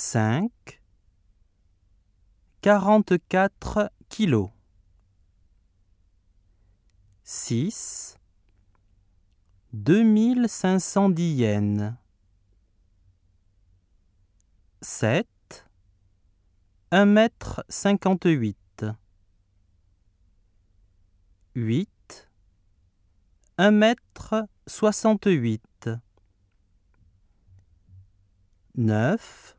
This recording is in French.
cinq, quarante-quatre kilos. Six, deux mille cinq cents dix Sept, un mètre cinquante-huit. Huit, un mètre soixante-huit. Neuf,